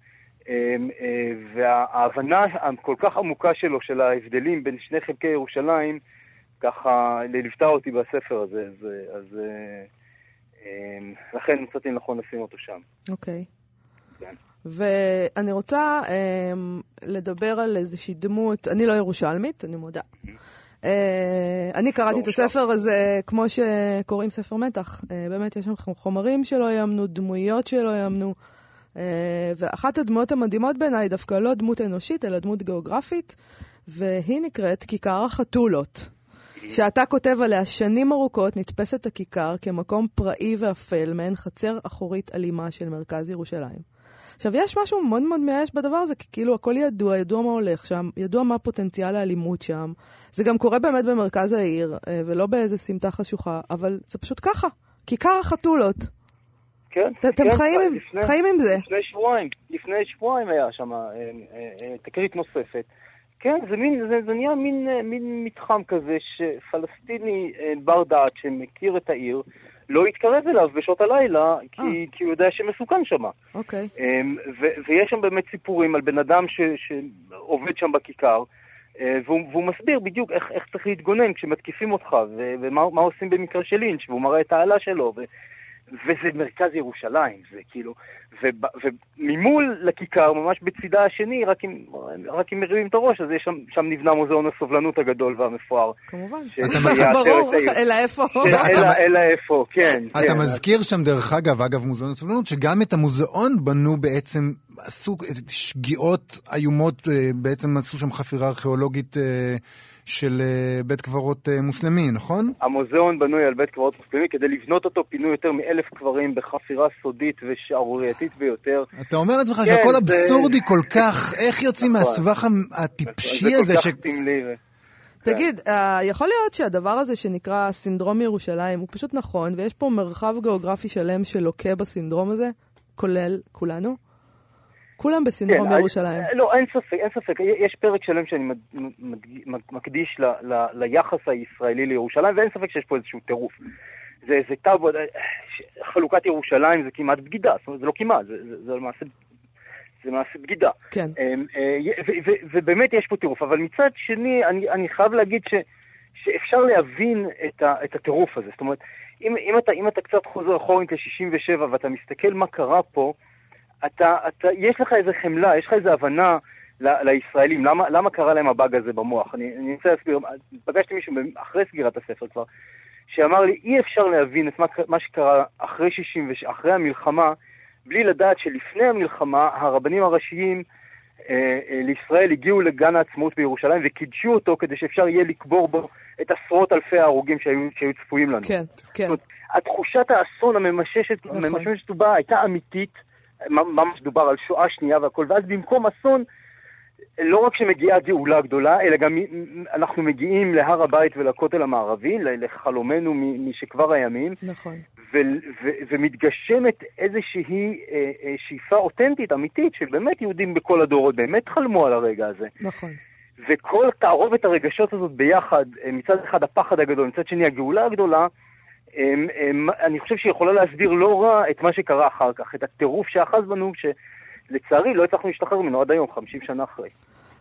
אמ, אה, וההבנה הכל כך עמוקה שלו של ההבדלים בין שני חלקי ירושלים, ככה ליוותה אותי בספר הזה, אז, אז אה, אמ, לכן מצאתי לנכון לשים אותו שם. אוקיי. כן. ואני רוצה um, לדבר על איזושהי דמות, אני לא ירושלמית, אני מודה. Uh, אני קראתי את ירושלמי. הספר הזה כמו שקוראים ספר מתח. Uh, באמת, יש שם חומרים שלא יאמנו, דמויות שלא יאמנו. Uh, ואחת הדמויות המדהימות בעיניי דווקא לא דמות אנושית, אלא דמות גיאוגרפית, והיא נקראת כיכר החתולות. שאתה כותב עליה שנים ארוכות, נתפסת הכיכר כמקום פראי ואפל, מעין חצר אחורית אלימה של מרכז ירושלים. עכשיו, יש משהו מאוד מאוד מייאש בדבר הזה, כי כאילו הכל ידוע, ידוע מה הולך שם, ידוע מה פוטנציאל האלימות שם. זה גם קורה באמת במרכז העיר, אה, ולא באיזה סמטה חשוכה, אבל זה פשוט ככה. כיכר החתולות. כן, אתם כן, חיים עם- לפני- חיים עם זה. לפני שבועיים, לפני שבועיים היה שם אה, אה, אה, תקרית נוספת. כן, זה, מין, זה, זה נהיה מין, אה, מין מתחם כזה שפלסטיני אה, בר דעת שמכיר את העיר, לא יתקרב אליו בשעות הלילה, כי, אה. כי הוא יודע שמסוכן שם. אוקיי. אמ, ו- ויש שם באמת סיפורים על בן אדם ש- שעובד שם בכיכר, והוא, והוא מסביר בדיוק איך, איך צריך להתגונן כשמתקיפים אותך, ו- ומה מה עושים במקרה של לינץ', והוא מראה את האלה שלו, ו- וזה מרכז ירושלים, זה כאילו, וממול לכיכר, ממש בצידה השני, רק אם, רק אם מרימים את הראש, אז יש שם, שם נבנה מוזיאון הסובלנות הגדול והמפואר. כמובן. ש- ברור. אלא איפה? כן, אלא- אלא איפה, כן. אתה כן. מזכיר שם, דרך אגב, אגב מוזיאון הסובלנות, שגם את המוזיאון בנו בעצם, עשו שגיאות איומות, אה, בעצם עשו שם חפירה ארכיאולוגית אה, של אה, בית קברות אה, מוסלמי, נכון? המוזיאון בנוי על בית קברות מוסלמי, כדי לבנות אותו פינו יותר מאלף קברים בחפירה סודית ושערורייתית ביותר. אתה אומר לעצמך כן, שהכל זה- אבסורדי כל כך, איך יוצאים נכון. מהסבך הטיפשי זה הזה, כל ש... כך סמלי. ו- תגיד, אה, יכול להיות שהדבר הזה שנקרא סינדרום ירושלים הוא פשוט נכון, ויש פה מרחב גיאוגרפי שלם שלוקה בסינדרום הזה, כולל כולנו? כולם בסינדרום כן, ירושלים. אה, לא, אין ספק, אין ספק. יש פרק שלם שאני מקדיש ל- ל- ליחס הישראלי לירושלים, ואין ספק שיש פה איזשהו טירוף. זה איזה טאבו, אה, חלוקת ירושלים זה כמעט בגידה, זאת אומרת, זה לא כמעט, זה- זה זה למעשה... זה מעשה בגידה. כן. אמ, אה, ובאמת יש פה טירוף, אבל מצד שני, אני, אני חייב להגיד ש, שאפשר להבין את, ה, את הטירוף הזה. זאת אומרת, אם, אם, אתה, אם אתה קצת חוזר אחורית ל-67 ואתה מסתכל מה קרה פה, אתה, אתה, יש לך איזה חמלה, יש לך איזה הבנה ל- לישראלים, למה, למה קרה להם הבאג הזה במוח. אני, אני רוצה להסביר, פגשתי מישהו אחרי סגירת הספר כבר, שאמר לי, אי אפשר להבין את מה, מה שקרה אחרי 66, אחרי המלחמה, בלי לדעת שלפני המלחמה הרבנים הראשיים אה, אה, לישראל הגיעו לגן העצמאות בירושלים וקידשו אותו כדי שאפשר יהיה לקבור בו את עשרות אלפי ההרוגים שהיו, שהיו צפויים לנו. כן, כן. זאת אומרת, התחושת האסון הממששת, נכון. הממששת בה הייתה אמיתית, ממש דובר על שואה שנייה והכל, ואז במקום אסון, לא רק שמגיעה גאולה גדולה, אלא גם אנחנו מגיעים להר הבית ולכותל המערבי, לחלומנו משכבר הימים, נכון. ו- ו- ומתגשמת איזושהי אה, אה, שאיפה אותנטית, אמיתית, שבאמת יהודים בכל הדורות באמת חלמו על הרגע הזה. נכון. וכל תערובת הרגשות הזאת ביחד, אה, מצד אחד הפחד הגדול, מצד שני הגאולה הגדולה, אני חושב שהיא יכולה להסביר לא רע את מה שקרה אחר כך, את הטירוף שאחז בנו, שלצערי לא הצלחנו להשתחרר ממנו עד היום, 50 שנה אחרי.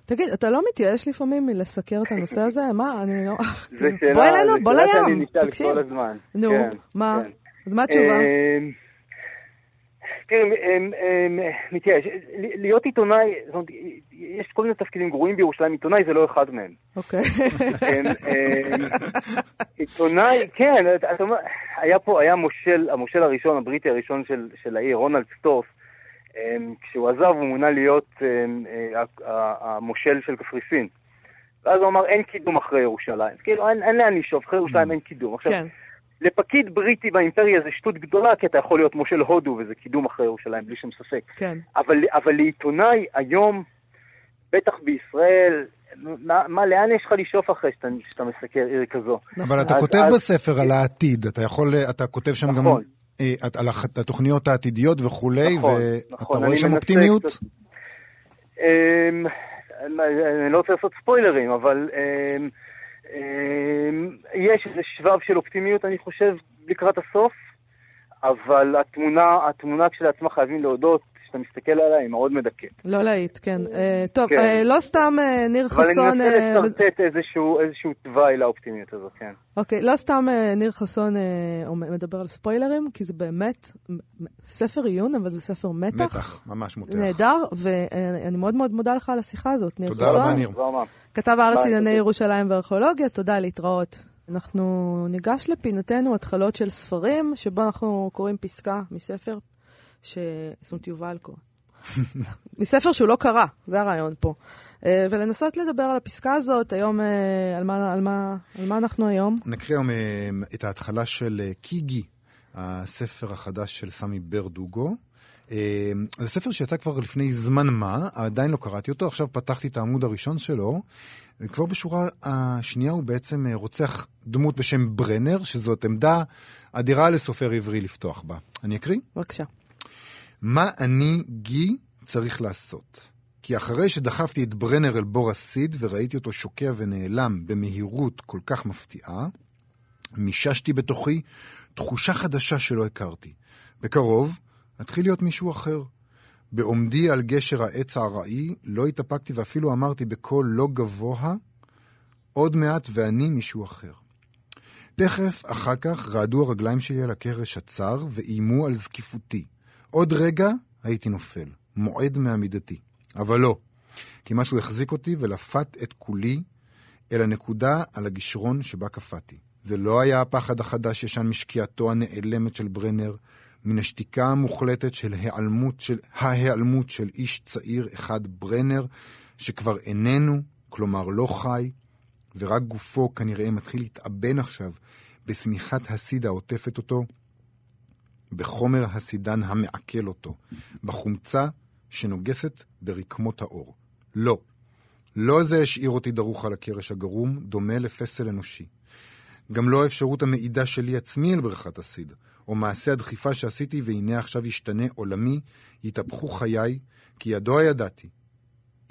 תגיד, אתה לא מתייאש לפעמים מלסקר את הנושא הזה? מה, אני לא... בוא אלינו, בוא לים, תקשיב. נו, כן, מה? כן. אז מה התשובה? אמ, תראי, מתייאש, להיות עיתונאי, זאת אומרת, יש כל מיני תפקידים גרועים בירושלים, עיתונאי זה לא אחד מהם. אוקיי. אמ, עיתונאי, כן, אתה אתה אומר, היה פה, היה מושל, המושל הראשון, הבריטי הראשון של, העיר, רונלד סטורף, אמ, כשהוא עזב הוא מונה להיות המושל של קפריסין. ואז הוא אמר, אין קידום אחרי ירושלים. כאילו, אין, לאן לשאוף, אחרי ירושלים אין קידום. עכשיו, כן. לפקיד בריטי באימפריה זה שטות גדולה, כי אתה יכול להיות מושל הודו, וזה קידום אחרי ירושלים, בלי שום ספק. כן. אבל, אבל לעיתונאי היום, בטח בישראל, מה, מה, לאן יש לך לשאוף אחרי שאתה, שאתה מסקר עיר כזו? אבל אתה אז- כותב אז- בספר על העתיד, אתה יכול, אתה כותב שם גם נכון. אה, על הח- התוכניות העתידיות וכולי, נכון, ואתה נכון, רואה שם אופטימיות? קצת- אמ, אני לא רוצה לעשות ספוילרים, אבל אמ, יש איזה שבב של אופטימיות, אני חושב, לקראת הסוף, אבל התמונה, התמונה כשלעצמה חייבים להודות, כשאתה מסתכל עליה, היא מאוד מדכאת. לא להיט, כן. אה, טוב, כן. אה, לא סתם אה, ניר אבל אני חסון... מנסה אה, לשרטט איזשהו, תוואי לאופטימיות הזאת, כן. אוקיי, לא סתם ניר חסון מדבר על ספוילרים, כי זה באמת ספר עיון, אבל זה ספר מתח. מתח, ממש מותח. נהדר, ואני מאוד מאוד מודה לך על השיחה הזאת, ניר תודה חסון. רבה, ניר. כתב הארץ ענייני תודה. ירושלים וארכיאולוגיה, תודה, להתראות. אנחנו ניגש לפינתנו התחלות של ספרים, שבו אנחנו קוראים פסקה מספר, ש... זאת אומרת, יובל קורא. מספר שהוא לא קרא, זה הרעיון פה. אה, ולנסות לדבר על הפסקה הזאת, היום, אה, על מה, על מה, על מה אנחנו היום? נקריא היום אה, את ההתחלה של קיגי, הספר החדש של סמי ברדוגו. זה ספר שיצא כבר לפני זמן מה, עדיין לא קראתי אותו, עכשיו פתחתי את העמוד הראשון שלו, וכבר בשורה השנייה הוא בעצם רוצח דמות בשם ברנר, שזאת עמדה אדירה לסופר עברי לפתוח בה. אני אקריא? בבקשה. מה אני, גי, צריך לעשות? כי אחרי שדחפתי את ברנר אל בור הסיד וראיתי אותו שוקע ונעלם במהירות כל כך מפתיעה, מיששתי בתוכי תחושה חדשה שלא הכרתי. בקרוב אתחיל להיות מישהו אחר. בעומדי על גשר העץ הארעי, לא התאפקתי ואפילו אמרתי בקול לא גבוה, עוד מעט ואני מישהו אחר. תכף אחר כך רעדו הרגליים שלי על הקרש הצר ואיימו על זקיפותי. עוד רגע הייתי נופל, מועד מעמידתי. אבל לא, כי משהו החזיק אותי ולפת את כולי אל הנקודה על הגישרון שבה קפאתי. זה לא היה הפחד החדש ישן משקיעתו הנעלמת של ברנר, מן השתיקה המוחלטת של העלמות של, ההיעלמות של איש צעיר אחד ברנר, שכבר איננו, כלומר לא חי, ורק גופו כנראה מתחיל להתאבן עכשיו בשמיכת הסיד העוטפת אותו, בחומר הסידן המעכל אותו, בחומצה שנוגסת ברקמות האור. לא, לא זה השאיר אותי דרוך על הקרש הגרום, דומה לפסל אנושי. גם לא האפשרות המעידה שלי עצמי אל בריכת הסיד, או מעשה הדחיפה שעשיתי והנה עכשיו ישתנה עולמי, יתהפכו חיי, כי ידוע ידעתי.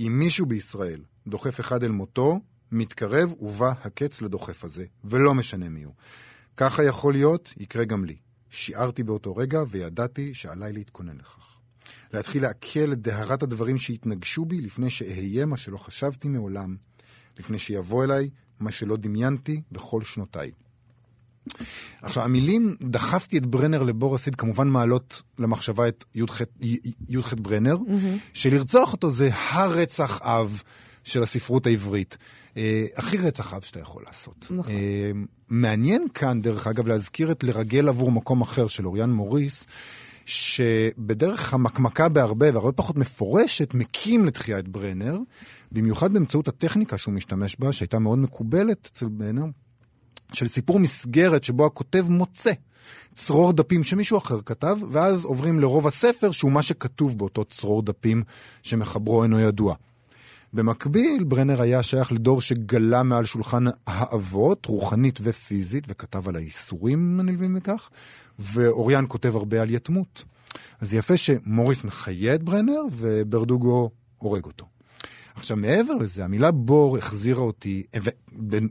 אם מישהו בישראל דוחף אחד אל מותו, מתקרב ובא הקץ לדוחף הזה, ולא משנה מי הוא. ככה יכול להיות, יקרה גם לי. שיערתי באותו רגע וידעתי שעליי להתכונן לכך. להתחיל לעכל את דהרת הדברים שהתנגשו בי לפני שאהיה מה שלא חשבתי מעולם, לפני שיבוא אליי מה שלא דמיינתי בכל שנותיי. עכשיו, המילים דחפתי את ברנר לבור הסיד כמובן מעלות למחשבה את י"ח ברנר, mm-hmm. שלרצוח אותו זה הרצח אב של הספרות העברית. אה, הכי רצח אב שאתה יכול לעשות. נכון. אה, מעניין כאן, דרך אגב, להזכיר את לרגל עבור מקום אחר של אוריאן מוריס, שבדרך המקמקה בהרבה והרבה פחות מפורשת, מקים לתחייה את ברנר, במיוחד באמצעות הטכניקה שהוא משתמש בה, שהייתה מאוד מקובלת אצל ברנר, של סיפור מסגרת שבו הכותב מוצא צרור דפים שמישהו אחר כתב, ואז עוברים לרוב הספר שהוא מה שכתוב באותו צרור דפים שמחברו אינו ידוע. במקביל, ברנר היה שייך לדור שגלה מעל שולחן האבות, רוחנית ופיזית, וכתב על האיסורים הנלווים לכך, ואוריאן כותב הרבה על יתמות. אז יפה שמוריס מחיה את ברנר, וברדוגו הורג אותו. עכשיו, מעבר לזה, המילה בור החזירה אותי,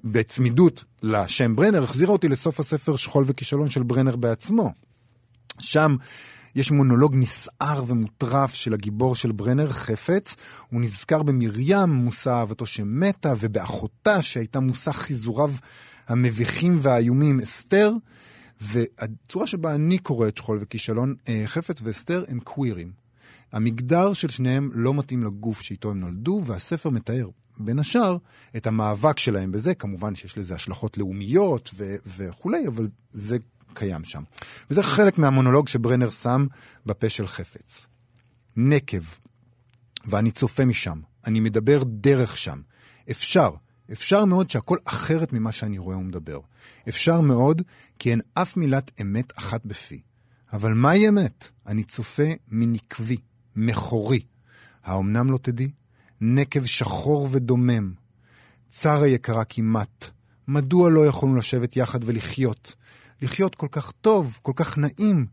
בצמידות לשם ברנר, החזירה אותי לסוף הספר שכול וכישלון של ברנר בעצמו. שם יש מונולוג נסער ומוטרף של הגיבור של ברנר, חפץ. הוא נזכר במרים, מושא אהבתו שמתה, ובאחותה שהייתה מושא חיזוריו המביכים והאיומים, אסתר. והצורה שבה אני קורא את שכול וכישלון, אה, חפץ ואסתר הם קווירים. המגדר של שניהם לא מתאים לגוף שאיתו הם נולדו, והספר מתאר בין השאר את המאבק שלהם בזה, כמובן שיש לזה השלכות לאומיות ו- וכולי, אבל זה קיים שם. וזה חלק מהמונולוג שברנר שם בפה של חפץ. נקב, ואני צופה משם, אני מדבר דרך שם. אפשר, אפשר מאוד שהכל אחרת ממה שאני רואה ומדבר. אפשר מאוד, כי אין אף מילת אמת אחת בפי. אבל מהי אמת? אני צופה מנקבי, מכורי. האומנם לא תדעי? נקב שחור ודומם. צרה יקרה כמעט. מדוע לא יכולנו לשבת יחד ולחיות? לחיות כל כך טוב, כל כך נעים.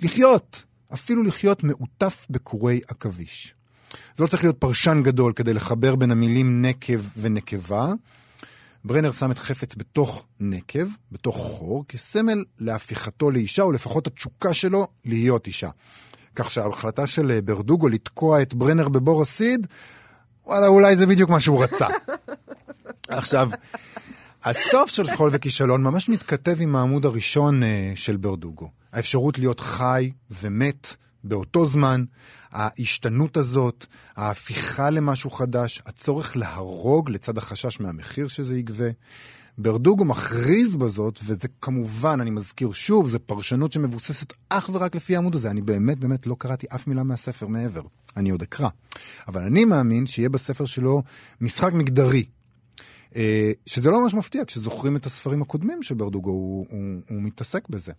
לחיות! אפילו לחיות מעוטף בקורי עכביש. זה לא צריך להיות פרשן גדול כדי לחבר בין המילים נקב ונקבה. ברנר שם את חפץ בתוך נקב, בתוך חור, כסמל להפיכתו לאישה, או לפחות התשוקה שלו להיות אישה. כך שההחלטה של ברדוגו לתקוע את ברנר בבור הסיד, וואלה, אולי זה בדיוק מה שהוא רצה. עכשיו, הסוף של שכול וכישלון ממש מתכתב עם העמוד הראשון uh, של ברדוגו. האפשרות להיות חי ומת באותו זמן, ההשתנות הזאת, ההפיכה למשהו חדש, הצורך להרוג לצד החשש מהמחיר שזה יגבה. ברדוגו מכריז בזאת, וזה כמובן, אני מזכיר שוב, זו פרשנות שמבוססת אך ורק לפי העמוד הזה. אני באמת באמת לא קראתי אף מילה מהספר מעבר. אני עוד אקרא. אבל אני מאמין שיהיה בספר שלו משחק מגדרי שזה לא ממש מפתיע, כשזוכרים את הספרים הקודמים של ברדוגו, הוא, הוא, הוא מתעסק בזה.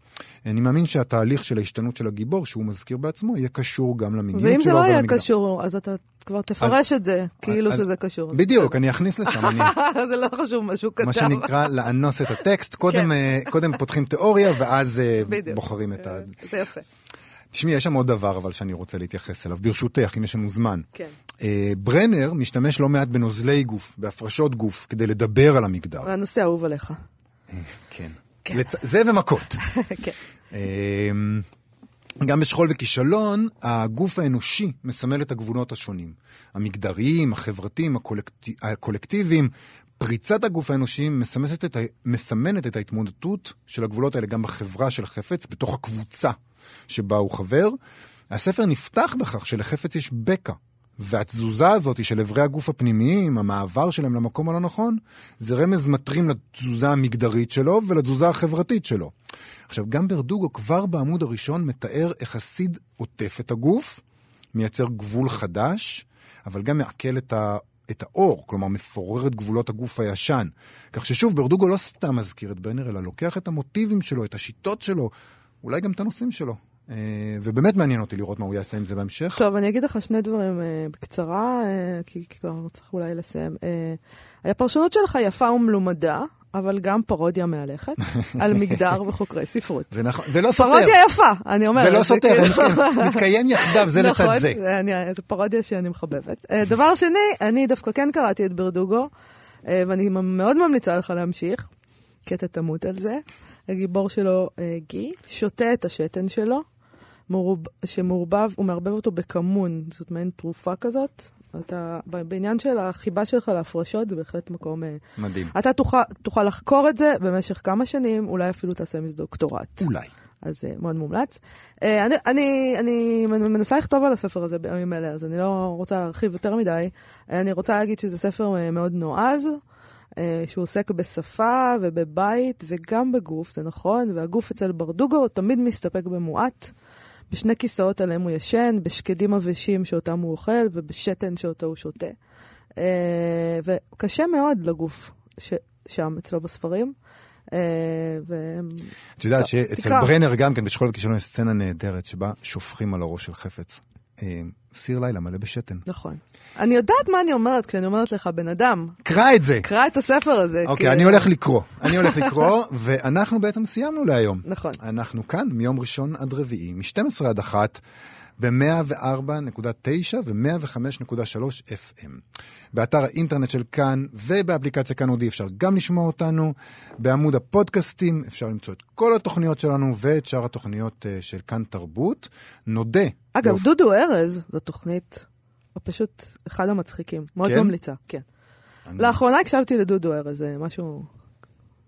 אני מאמין שהתהליך של ההשתנות של הגיבור, שהוא מזכיר בעצמו, יהיה קשור גם למיניות שלו ואם זה לא יהיה. קשור, אז אתה כבר תפרש את זה, כאילו אז- שזה קשור. אז בדיוק, אני אכניס לשם, אני. זה לא חשוב מה שהוא כתב. מה שנקרא לאנוס את הטקסט. קודם, כן. אה, קודם פותחים תיאוריה, ואז אה. בוחרים את ה... אה, זה יפה. תשמעי, יש שם עוד דבר אבל שאני רוצה להתייחס אליו, ברשותך, אם יש לנו זמן. כן. אה, ברנר משתמש לא מעט בנוזלי גוף, בהפרשות גוף, כדי לדבר על המגדר. הנושא האהוב עליך. כן. כן. לצ... זה ומכות. כן. אמ, גם בשכול וכישלון, הגוף האנושי מסמל את הגבולות השונים. המגדריים, החברתיים, הקולקט... הקולקטיביים. פריצת הגוף האנושי מסמנת את, ה... מסמנת את ההתמודדות של הגבולות האלה גם בחברה של חפץ, בתוך הקבוצה שבה הוא חבר. הספר נפתח בכך שלחפץ יש בקע, והתזוזה הזאת של אברי הגוף הפנימיים, המעבר שלהם למקום הלא נכון, זה רמז מטרים לתזוזה המגדרית שלו ולתזוזה החברתית שלו. עכשיו, גם ברדוגו כבר בעמוד הראשון מתאר איך הסיד עוטף את הגוף, מייצר גבול חדש, אבל גם מעכל את, ה, את האור, כלומר מפורר את גבולות הגוף הישן. כך ששוב, ברדוגו לא סתם מזכיר את ברנר, אלא לוקח את המוטיבים שלו, את השיטות שלו, אולי גם את הנושאים שלו. אה, ובאמת מעניין אותי לראות מה הוא יעשה עם זה בהמשך. טוב, אני אגיד לך שני דברים אה, בקצרה, אה, כי כבר צריך אולי לסיים. הפרשנות שלך יפה ומלומדה, אבל גם פרודיה מהלכת, על מגדר וחוקרי ספרות. זה נכון, זה לא סותר. פרודיה יפה, אני אומרת. זה לא סותר, כאילו- כן, מתקיים יחדיו זה לצד נכון, זה. אני- זו פרודיה שאני מחבבת. דבר שני, אני דווקא כן קראתי את ברדוגו, ואני מאוד ממליצה לך להמשיך, כי אתה תמות על זה. הגיבור שלו, אה, גי, שותה את השתן שלו, מעורב, שמעורבב, הוא מערבב אותו בכמון, זאת מעין תרופה כזאת. אתה, בעניין של החיבה שלך להפרשות, זה בהחלט מקום... אה, מדהים. אתה תוכל, תוכל לחקור את זה במשך כמה שנים, אולי אפילו תעשה מזה דוקטורט. אולי. אז uh, מאוד מומלץ. אני, אני, אני מנסה לכתוב על הספר הזה בימים אלה, אז אני לא רוצה להרחיב יותר מדי. אני רוצה להגיד שזה ספר מאוד נועז, שהוא עוסק בשפה ובבית וגם בגוף, זה נכון, והגוף אצל ברדוגו תמיד מסתפק במועט. בשני כיסאות עליהם הוא ישן, בשקדים עבשים שאותם הוא אוכל ובשתן שאותו הוא שותה. Uh, וקשה מאוד לגוף ש, שם אצלו בספרים. Uh, ו... את יודעת שאצל. ברנר גם כן, בשכול וכישלון יש סצנה נהדרת שבה שופכים על הראש של חפץ. אה, סיר לילה מלא בשתן. נכון. אני יודעת מה אני אומרת כשאני אומרת לך, בן אדם, קרא את זה! קרא את הספר הזה. אוקיי, כי- אני הולך לקרוא. אני הולך לקרוא, ואנחנו בעצם סיימנו להיום. נכון. אנחנו כאן מיום ראשון עד רביעי, מ-12 עד 1, ב-104.9 ו-105.3 FM. באתר האינטרנט של כאן ובאפליקציה כאן אודי אפשר גם לשמוע אותנו. בעמוד הפודקאסטים אפשר למצוא את כל התוכניות שלנו ואת שאר התוכניות אה, של כאן תרבות. נודה. אגב, באופ- דודו ארז, זו תוכנית, הוא פשוט אחד המצחיקים. מאוד כן? ממליצה, כן. אני- לאחרונה הקשבתי לדודו ארז, זה משהו...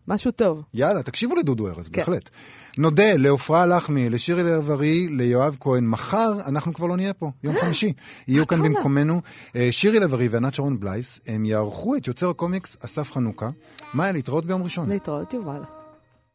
משהו טוב. יאללה, תקשיבו לדודו ארז, כן. בהחלט. נודה לעופרה לחמי, לשירי לב-ארי, ליואב כהן. מחר אנחנו כבר לא נהיה פה, יום חמישי. יהיו כאן? במקומנו אה, שירי לב-ארי וענת שרון בלייס. הם יערכו את יוצר הקומיקס אסף חנוכה. מאיה, להתראות ביום ראשון. להתראות, יובל.